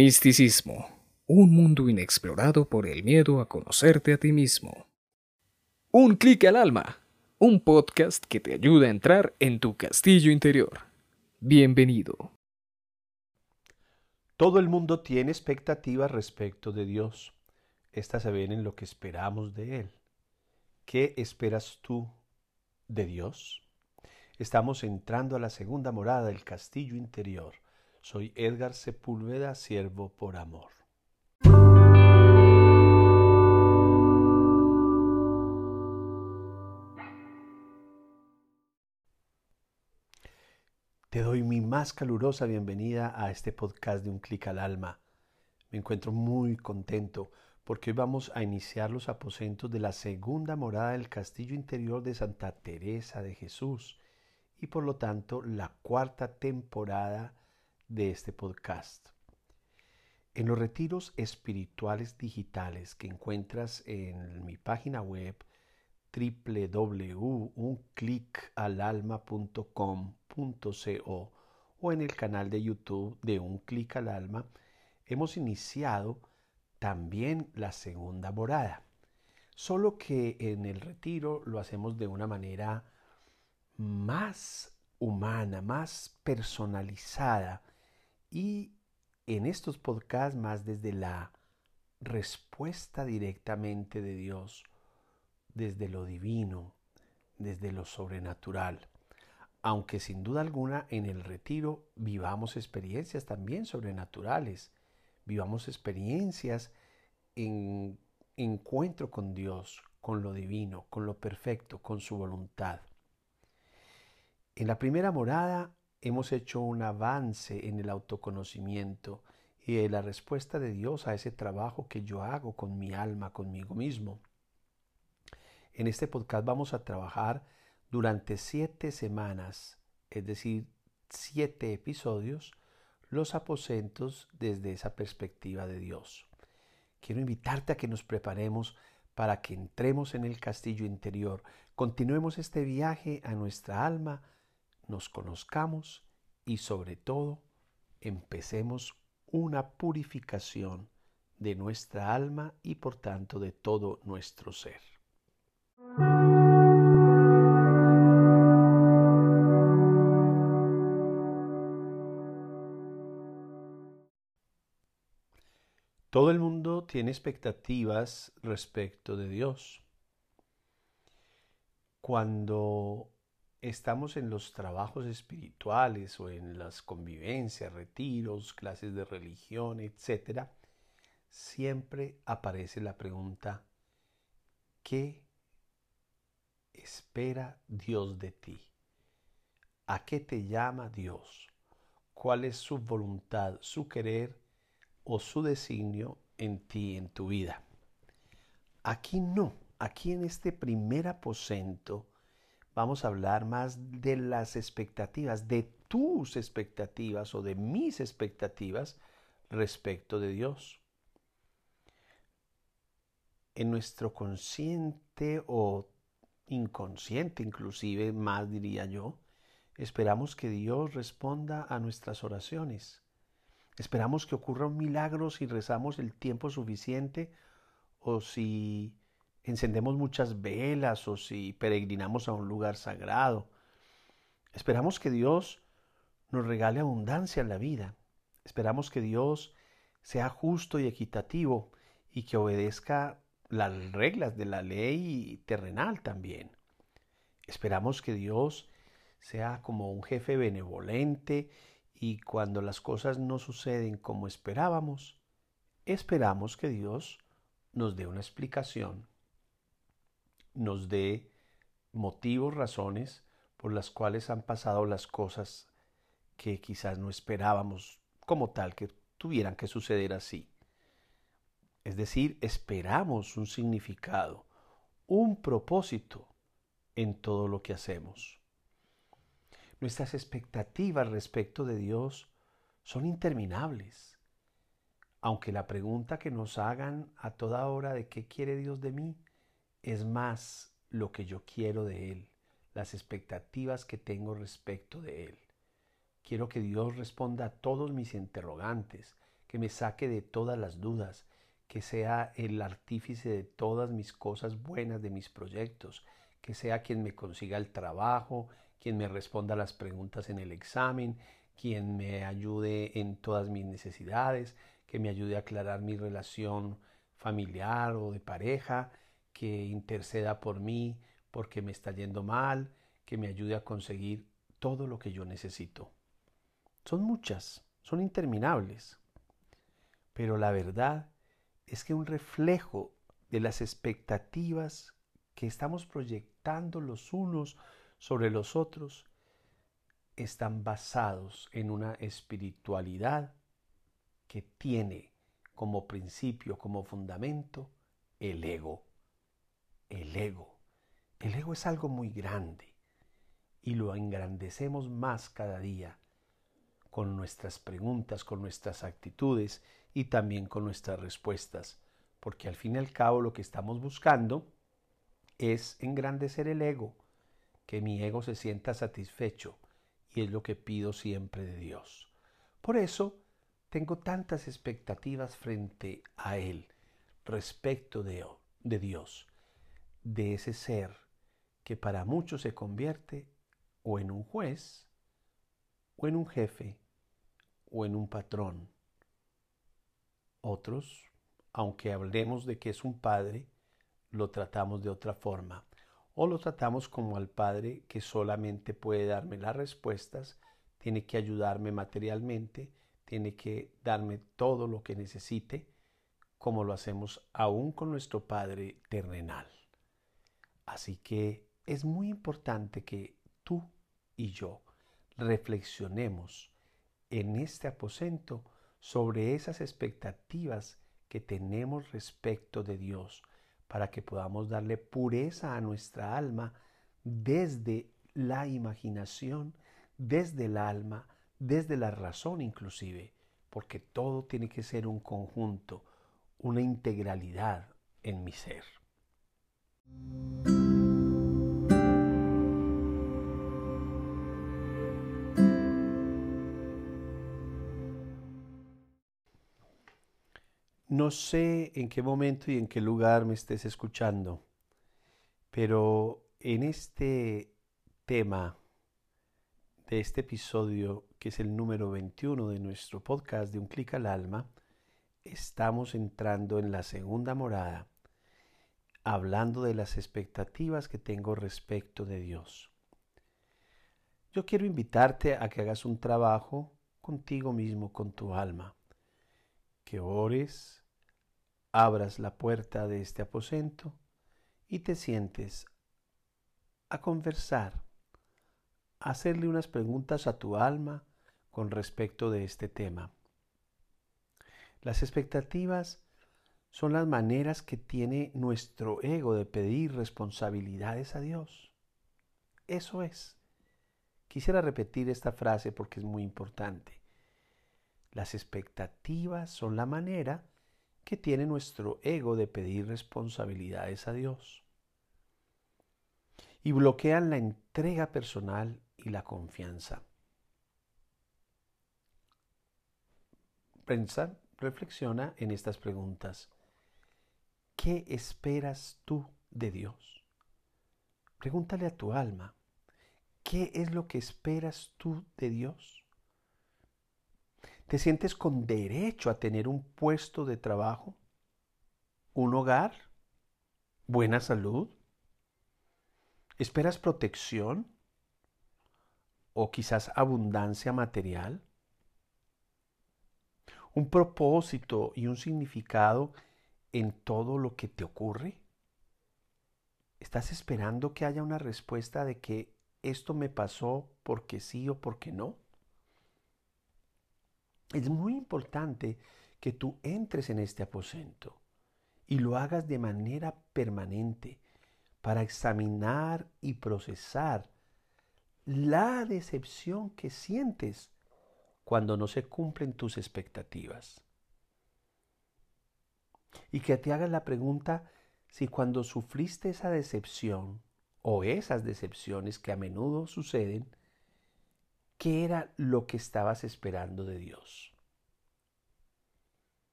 Misticismo, un mundo inexplorado por el miedo a conocerte a ti mismo. Un clic al alma, un podcast que te ayuda a entrar en tu castillo interior. Bienvenido. Todo el mundo tiene expectativas respecto de Dios. Estas se ven en lo que esperamos de Él. ¿Qué esperas tú de Dios? Estamos entrando a la segunda morada del castillo interior soy Edgar Sepúlveda, siervo por amor. Te doy mi más calurosa bienvenida a este podcast de Un Clic al Alma. Me encuentro muy contento porque hoy vamos a iniciar los aposentos de la segunda morada del castillo interior de Santa Teresa de Jesús y por lo tanto la cuarta temporada de este podcast. En los retiros espirituales digitales que encuentras en mi página web www.unclicalalma.com.co o en el canal de YouTube de Un Clic al Alma, hemos iniciado también la segunda morada. Solo que en el retiro lo hacemos de una manera más humana, más personalizada y en estos podcasts más desde la respuesta directamente de Dios, desde lo divino, desde lo sobrenatural. Aunque sin duda alguna en el retiro vivamos experiencias también sobrenaturales, vivamos experiencias en encuentro con Dios, con lo divino, con lo perfecto, con su voluntad. En la primera morada hemos hecho un avance en el autoconocimiento y en la respuesta de Dios a ese trabajo que yo hago con mi alma, conmigo mismo. En este podcast vamos a trabajar durante siete semanas, es decir, siete episodios, los aposentos desde esa perspectiva de Dios. Quiero invitarte a que nos preparemos para que entremos en el castillo interior, continuemos este viaje a nuestra alma, nos conozcamos y sobre todo empecemos una purificación de nuestra alma y por tanto de todo nuestro ser. Todo el mundo tiene expectativas respecto de Dios. Cuando estamos en los trabajos espirituales o en las convivencias, retiros, clases de religión, etc., siempre aparece la pregunta, ¿qué espera Dios de ti? ¿A qué te llama Dios? ¿Cuál es su voluntad, su querer o su designio en ti, en tu vida? Aquí no, aquí en este primer aposento, vamos a hablar más de las expectativas, de tus expectativas o de mis expectativas respecto de Dios. En nuestro consciente o inconsciente inclusive, más diría yo, esperamos que Dios responda a nuestras oraciones. Esperamos que ocurra un milagro si rezamos el tiempo suficiente o si encendemos muchas velas o si peregrinamos a un lugar sagrado. Esperamos que Dios nos regale abundancia en la vida. Esperamos que Dios sea justo y equitativo y que obedezca las reglas de la ley terrenal también. Esperamos que Dios sea como un jefe benevolente y cuando las cosas no suceden como esperábamos, esperamos que Dios nos dé una explicación nos dé motivos, razones por las cuales han pasado las cosas que quizás no esperábamos como tal que tuvieran que suceder así. Es decir, esperamos un significado, un propósito en todo lo que hacemos. Nuestras expectativas respecto de Dios son interminables. Aunque la pregunta que nos hagan a toda hora de qué quiere Dios de mí es más lo que yo quiero de Él, las expectativas que tengo respecto de Él. Quiero que Dios responda a todos mis interrogantes, que me saque de todas las dudas, que sea el artífice de todas mis cosas buenas, de mis proyectos, que sea quien me consiga el trabajo, quien me responda las preguntas en el examen, quien me ayude en todas mis necesidades, que me ayude a aclarar mi relación familiar o de pareja, que interceda por mí porque me está yendo mal, que me ayude a conseguir todo lo que yo necesito. Son muchas, son interminables. Pero la verdad es que un reflejo de las expectativas que estamos proyectando los unos sobre los otros están basados en una espiritualidad que tiene como principio, como fundamento, el ego. El ego. El ego es algo muy grande y lo engrandecemos más cada día con nuestras preguntas, con nuestras actitudes y también con nuestras respuestas, porque al fin y al cabo lo que estamos buscando es engrandecer el ego, que mi ego se sienta satisfecho, y es lo que pido siempre de Dios. Por eso tengo tantas expectativas frente a Él respecto de, de Dios, de ese ser que para muchos se convierte o en un juez, o en un jefe, o en un patrón. Otros, aunque hablemos de que es un padre, lo tratamos de otra forma o lo tratamos como al Padre que solamente puede darme las respuestas, tiene que ayudarme materialmente, tiene que darme todo lo que necesite, como lo hacemos aún con nuestro Padre terrenal. Así que es muy importante que tú y yo reflexionemos en este aposento sobre esas expectativas que tenemos respecto de Dios, para que podamos darle pureza a nuestra alma desde la imaginación, desde el alma, desde la razón inclusive, porque todo tiene que ser un conjunto, una integralidad en mi ser. No sé en qué momento y en qué lugar me estés escuchando, pero en este tema de este episodio, que es el número 21 de nuestro podcast de Un clic al alma, estamos entrando en la segunda morada, hablando de las expectativas que tengo respecto de Dios. Yo quiero invitarte a que hagas un trabajo contigo mismo, con tu alma que ores, abras la puerta de este aposento y te sientes a conversar, a hacerle unas preguntas a tu alma con respecto de este tema. Las expectativas son las maneras que tiene nuestro ego de pedir responsabilidades a Dios. Eso es. Quisiera repetir esta frase porque es muy importante. Las expectativas son la manera que tiene nuestro ego de pedir responsabilidades a Dios. Y bloquean la entrega personal y la confianza. Pensa, reflexiona en estas preguntas. ¿Qué esperas tú de Dios? Pregúntale a tu alma, ¿qué es lo que esperas tú de Dios? ¿Te sientes con derecho a tener un puesto de trabajo? ¿Un hogar? ¿Buena salud? ¿Esperas protección? ¿O quizás abundancia material? ¿Un propósito y un significado en todo lo que te ocurre? ¿Estás esperando que haya una respuesta de que esto me pasó porque sí o porque no? Es muy importante que tú entres en este aposento y lo hagas de manera permanente para examinar y procesar la decepción que sientes cuando no se cumplen tus expectativas. Y que te hagas la pregunta si cuando sufriste esa decepción o esas decepciones que a menudo suceden, ¿Qué era lo que estabas esperando de Dios?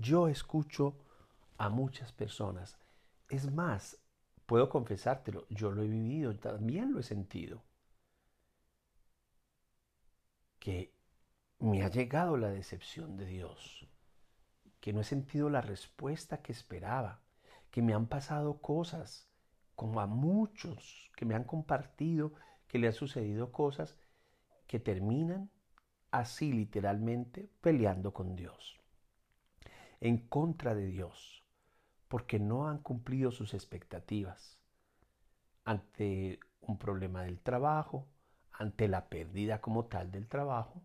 Yo escucho a muchas personas. Es más, puedo confesártelo, yo lo he vivido, también lo he sentido. Que me ha llegado la decepción de Dios, que no he sentido la respuesta que esperaba, que me han pasado cosas, como a muchos que me han compartido que le han sucedido cosas que terminan así literalmente peleando con Dios, en contra de Dios, porque no han cumplido sus expectativas ante un problema del trabajo, ante la pérdida como tal del trabajo,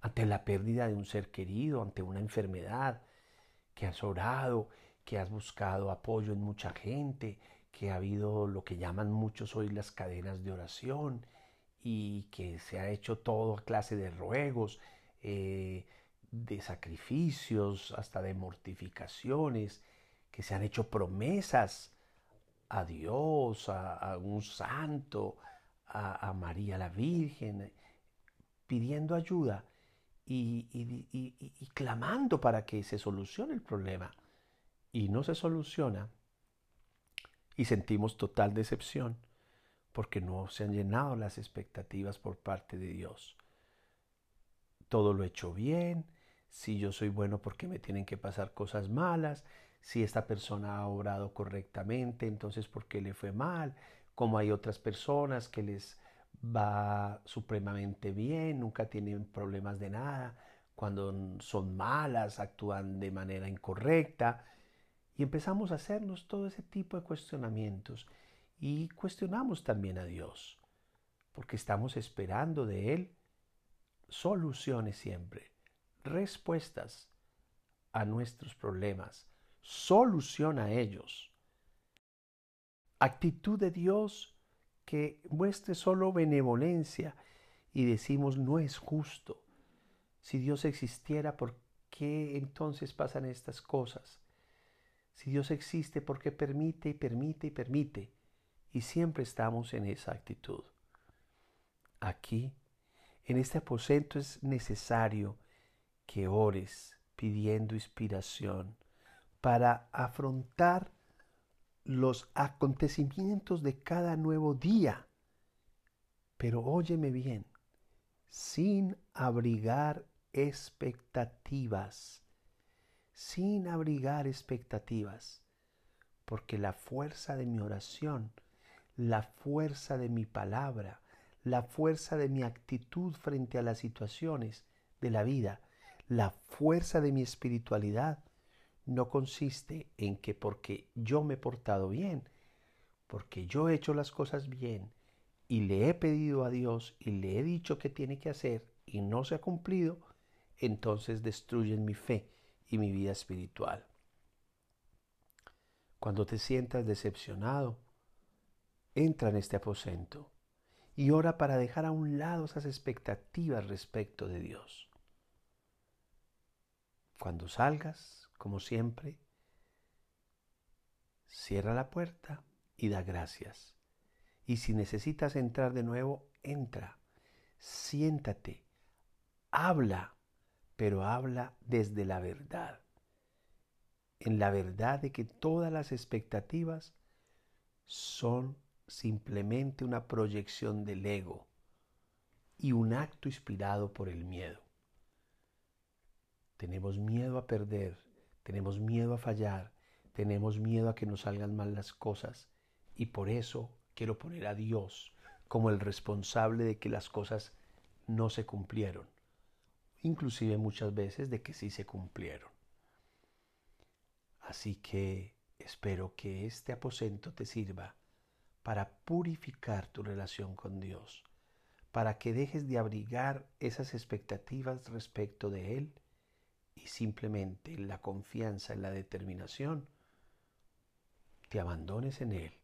ante la pérdida de un ser querido, ante una enfermedad, que has orado, que has buscado apoyo en mucha gente, que ha habido lo que llaman muchos hoy las cadenas de oración y que se ha hecho todo clase de ruegos, eh, de sacrificios, hasta de mortificaciones, que se han hecho promesas a Dios, a, un santo, a, María la Virgen, pidiendo ayuda y clamando para que se solucione el problema. Y no se soluciona y sentimos total decepción porque no se han llenado las expectativas por parte de Dios. Todo lo he hecho bien, si yo soy bueno porque me tienen que pasar cosas malas, si esta persona ha obrado correctamente, entonces ¿por qué le fue mal? Como hay otras personas que les va supremamente bien, nunca tienen problemas de nada, cuando son malas, actúan de manera incorrecta, y empezamos a hacernos todo ese tipo de cuestionamientos y cuestionamos también a Dios, porque estamos esperando de Él soluciones siempre, respuestas a nuestros problemas, solución a ellos. Actitud de Dios que muestre solo benevolencia y decimos no es justo. Si Dios existiera, ¿por qué entonces pasan estas cosas? Si Dios existe, ¿por qué permite y permite y permite? Y siempre estamos en esa actitud. Aquí, en este aposento, es necesario que ores pidiendo inspiración para afrontar los acontecimientos de cada nuevo día. Pero óyeme bien, sin abrigar expectativas sin abrigar expectativas, porque la fuerza de mi oración, la fuerza de mi palabra, la fuerza de mi actitud frente a las situaciones de la vida, la fuerza de mi espiritualidad, no consiste en que porque yo me he portado bien, porque yo he hecho las cosas bien y le he pedido a Dios y le he dicho que tiene que hacer y no se ha cumplido, entonces destruyen mi fe y mi vida espiritual. Cuando te sientas decepcionado, entra en este aposento y ora para dejar a un lado esas expectativas respecto de Dios. Cuando salgas, como siempre, cierra la puerta y da gracias. Y si necesitas entrar de nuevo, entra, siéntate, habla pero habla desde la verdad. En la verdad de que todas las expectativas son simplemente una proyección del ego y un acto inspirado por el miedo. Tenemos miedo a perder, tenemos miedo a fallar, tenemos miedo a que nos salgan mal las cosas y por eso quiero poner a Dios como el responsable de que las cosas no se cumplieron inclusive muchas veces de que sí se cumplieron. Así que espero que este aposento te sirva para purificar tu relación con Dios, para que dejes de abrigar esas expectativas respecto de Él y simplemente en la confianza, en la determinación, te abandones en Él.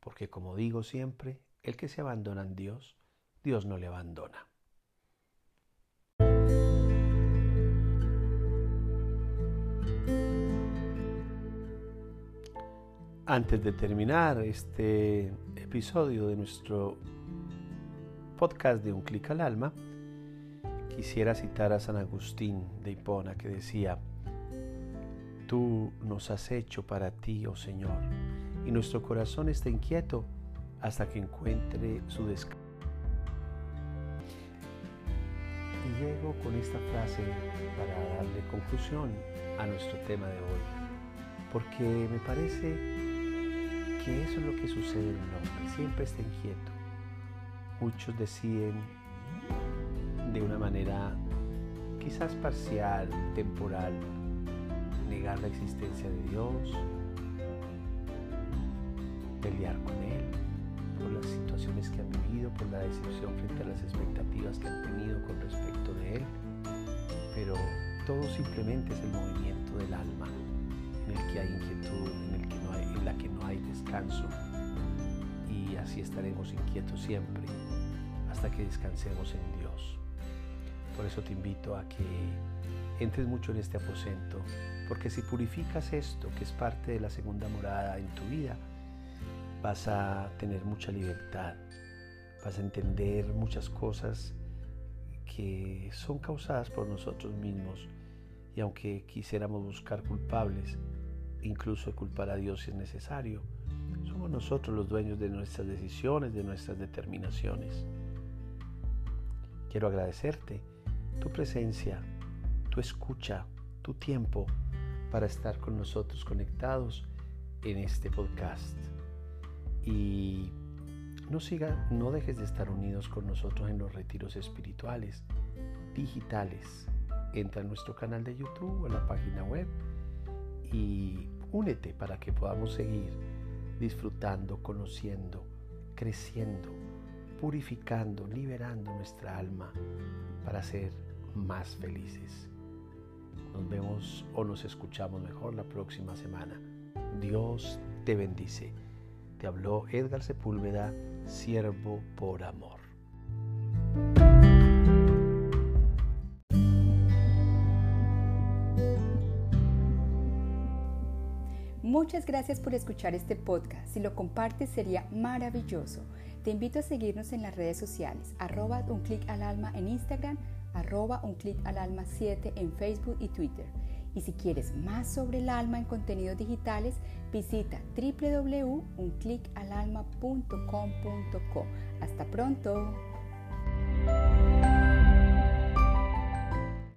Porque como digo siempre, el que se abandona en Dios, Dios no le abandona. Antes de terminar este episodio de nuestro podcast de Un clic al alma, quisiera citar a San Agustín de Hipona que decía, tú nos has hecho para ti, oh Señor, y nuestro corazón está inquieto hasta que encuentre su descanso. Y llego con esta frase para darle conclusión a nuestro tema de hoy, porque me parece eso es lo que sucede en el hombre, siempre está inquieto. Muchos deciden de una manera quizás parcial, temporal, negar la existencia de Dios, pelear con Él por las situaciones que han vivido, por la decepción frente a las expectativas que han tenido con respecto de Él, pero todo simplemente es el movimiento del alma en el que hay inquietud, en, el que no hay, en la que no hay descanso. Y así estaremos inquietos siempre hasta que descansemos en Dios. Por eso te invito a que entres mucho en este aposento, porque si purificas esto, que es parte de la segunda morada en tu vida, vas a tener mucha libertad, vas a entender muchas cosas que son causadas por nosotros mismos. Y aunque quisiéramos buscar culpables, incluso culpar a Dios si es necesario, somos nosotros los dueños de nuestras decisiones, de nuestras determinaciones. Quiero agradecerte tu presencia, tu escucha, tu tiempo para estar con nosotros conectados en este podcast. Y no siga, no dejes de estar unidos con nosotros en los retiros espirituales digitales. Entra a nuestro canal de YouTube o en la página web y únete para que podamos seguir disfrutando, conociendo, creciendo, purificando, liberando nuestra alma para ser más felices. Nos vemos o nos escuchamos mejor la próxima semana. Dios te bendice. Te habló Edgar Sepúlveda, siervo por amor. Muchas gracias por escuchar este podcast. Si lo compartes sería maravilloso. Te invito a seguirnos en las redes sociales, arroba un clic al alma en Instagram, arroba un clic al alma 7 en Facebook y Twitter. Y si quieres más sobre el alma en contenidos digitales, visita www.unclicalalma.com.co. Hasta pronto.